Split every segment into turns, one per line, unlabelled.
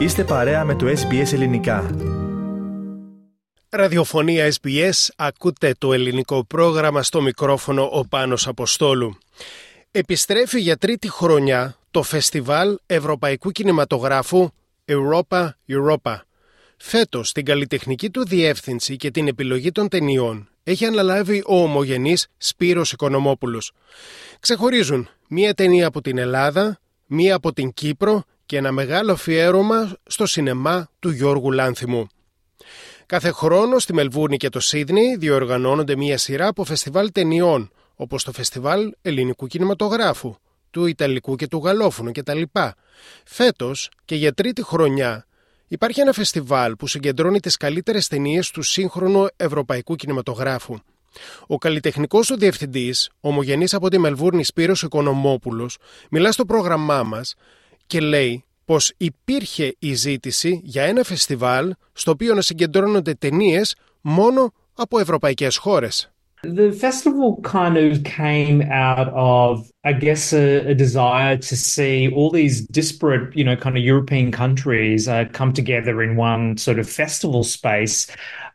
Είστε παρέα με το SBS Ελληνικά.
Ραδιοφωνία SBS, ακούτε το ελληνικό πρόγραμμα στο μικρόφωνο ο Πάνος Αποστόλου. Επιστρέφει για τρίτη χρονιά το Φεστιβάλ Ευρωπαϊκού Κινηματογράφου Europa Europa. Φέτος την καλλιτεχνική του διεύθυνση και την επιλογή των ταινιών έχει αναλάβει ο ομογενής Σπύρος Οικονομόπουλος. Ξεχωρίζουν μία ταινία από την Ελλάδα, μία από την Κύπρο και ένα μεγάλο αφιέρωμα στο σινεμά του Γιώργου Λάνθιμου. Κάθε χρόνο στη Μελβούρνη και το Σίδνη διοργανώνονται μία σειρά από φεστιβάλ ταινιών, όπως το Φεστιβάλ Ελληνικού Κινηματογράφου, του Ιταλικού και του Γαλλόφωνου κτλ. Φέτος και για τρίτη χρονιά υπάρχει ένα φεστιβάλ που συγκεντρώνει τις καλύτερες ταινίες του σύγχρονου ευρωπαϊκού κινηματογράφου. Ο καλλιτεχνικός του διευθυντής, ομογενής από τη Μελβούρνη Σπύρος Οικονομόπουλος, μιλά στο πρόγραμμά μας και λέει πως υπήρχε η ζήτηση για ένα φεστιβάλ στο οποίο να συγκεντρώνονται ταινίες μόνο από ευρωπαϊκές χώρες.
The festival kind of came out of, I guess, a, a, desire to see all these disparate, you know, kind of European countries uh, come together in one sort of festival space.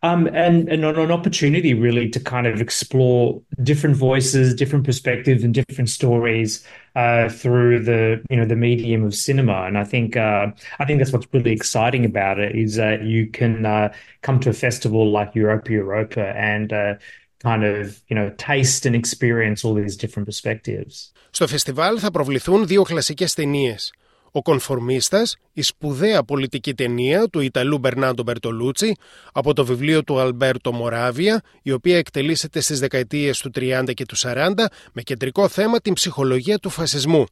Um, and, and an opportunity really to kind of explore different voices, different perspectives, and different stories uh, through the you know the medium of cinema. And I think uh, I think that's what's really exciting about it is that you can uh, come to a festival like Europa Europa and uh, kind of, you know, taste and experience all these different perspectives.
Στο φεστιβάλ θα προβληθούν δύο κλασικές ταινίες. Ο Κονφορμίστας, η σπουδαία πολιτική ταινία του Ιταλού Μπερνάντο Μπερτολούτσι από το βιβλίο του Αλμπέρτο Μοράβια, η οποία εκτελήσεται στις δεκαετίες του 30 και του 40 με κεντρικό θέμα την ψυχολογία του φασισμού.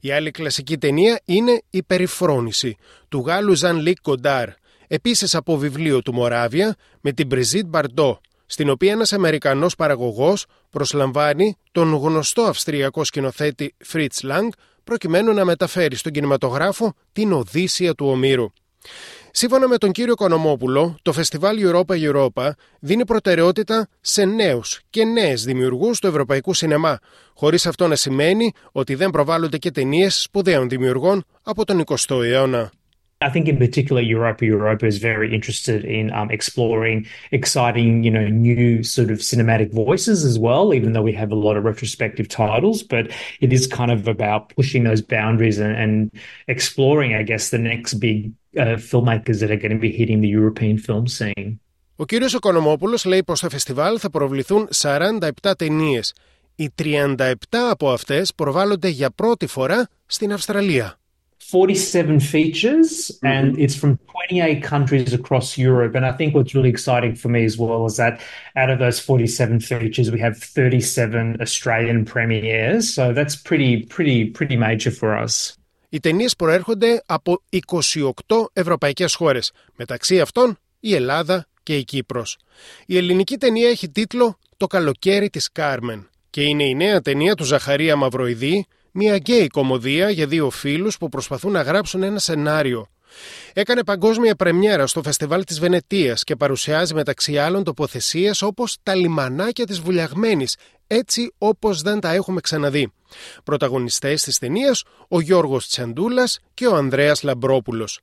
Η άλλη κλασική ταινία είναι η Περιφρόνηση του Γάλλου Ζαν Λίκ Κοντάρ, επίσης από βιβλίο του Μοράβια με την Μπριζίτ Μπαρντό, στην οποία ένας Αμερικανός παραγωγός προσλαμβάνει τον γνωστό αυστριακό σκηνοθέτη Fritz Lang προκειμένου να μεταφέρει στον κινηματογράφο την Οδύσσια του Ομήρου. Σύμφωνα με τον κύριο Κονομόπουλο, το φεστιβάλ Europa Europa δίνει προτεραιότητα σε νέους και νέες δημιουργούς του ευρωπαϊκού σινεμά, χωρίς αυτό να σημαίνει ότι δεν προβάλλονται και ταινίες σπουδαίων δημιουργών από τον 20ο αιώνα.
I think in particular, Europa Europa is very interested in um, exploring exciting, you know, new sort of cinematic voices as well, even though we have a lot of retrospective titles. But it is kind of about pushing those boundaries and, and exploring, I guess, the next big uh, filmmakers that are going to be hitting the European film scene.
Ο κύριος Οικονομόπουλος λέει πως στο φεστιβάλ θα προβληθούν 47 ταινίες. Οι 37 από αυτές προβάλλονται για πρώτη φορά στην Αυστραλία.
47 features mm-hmm. and it's from 28 countries across Europe. And I think what's really exciting for me as well is that out of those 47 features, we have 37 Australian premieres. So that's pretty, pretty, pretty major for us.
Οι ταινίε προέρχονται από 28 ευρωπαϊκές χώρες, μεταξύ αυτών η Ελλάδα και η Κύπρος. Η ελληνική ταινία έχει τίτλο «Το καλοκαίρι της Κάρμεν» και είναι η νέα ταινία του Ζαχαρία Μαυροειδή, μια γκέι κομμωδία για δύο φίλους που προσπαθούν να γράψουν ένα σενάριο. Έκανε παγκόσμια πρεμιέρα στο φεστιβάλ της Βενετίας και παρουσιάζει μεταξύ άλλων τοποθεσίες όπως τα λιμανάκια της Βουλιαγμένης, έτσι όπως δεν τα έχουμε ξαναδεί. Πρωταγωνιστές της ταινίας ο Γιώργος Τσαντούλας και ο Ανδρέας Λαμπρόπουλος.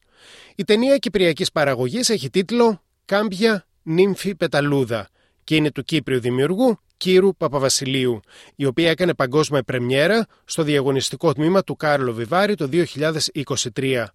Η ταινία κυπριακής παραγωγής έχει τίτλο «Κάμπια νύμφη πεταλούδα» και είναι του Κύπριου δημιουργού Κύρου Παπαβασιλείου, η οποία έκανε παγκόσμια πρεμιέρα στο διαγωνιστικό τμήμα του Κάρλο Βιβάρη το 2023.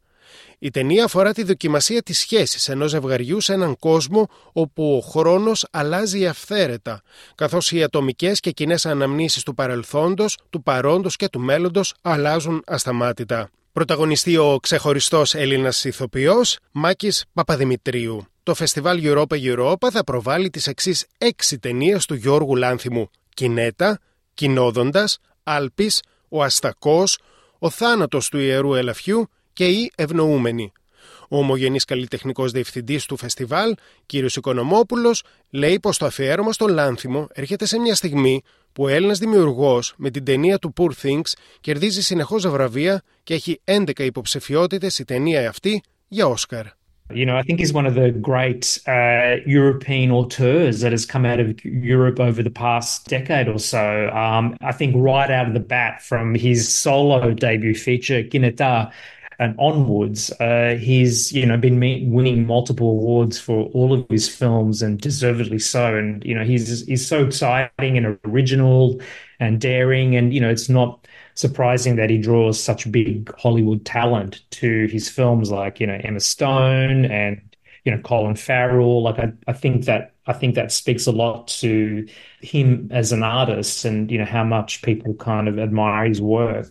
Η ταινία αφορά τη δοκιμασία της σχέσης ενός ζευγαριού σε έναν κόσμο όπου ο χρόνος αλλάζει αυθαίρετα, καθώς οι ατομικές και κοινές αναμνήσεις του παρελθόντος, του παρόντος και του μέλλοντος αλλάζουν ασταμάτητα. Πρωταγωνιστεί ο ξεχωριστός Έλληνας ηθοποιός Μάκης Παπαδημητρίου. Το φεστιβάλ Europa Europa θα προβάλλει τις εξής έξι ταινίες του Γιώργου Λάνθιμου. Κινέτα, Κοινόδοντας, Άλπης, Ο Αστακός, Ο Θάνατος του Ιερού Ελαφιού και η Ευνοούμενη. Ο ομογενής καλλιτεχνικός διευθυντής του φεστιβάλ, κ. Οικονομόπουλος, λέει πως το αφιέρωμα στο Λάνθιμο έρχεται σε μια στιγμή που ο Έλληνα δημιουργό με την ταινία του Poor Things κερδίζει συνεχώ βραβεία και έχει 11 υποψηφιότητε η ταινία αυτή για Όσκαρ.
You know, I think he's one of the great uh, European auteurs that has come out of Europe over the past decade or so. Um, I think right out of the bat from his solo debut feature, Gineta, and onwards. Uh, he's you know been winning multiple awards for all of his films and deservedly so. And you know he's he's so exciting and original and daring. And you know it's not surprising that he draws such big Hollywood talent to his films, like you know Emma Stone and you know Colin Farrell. Like I, I think that I think that speaks a lot to him as an artist and you know how much people kind of admire his work.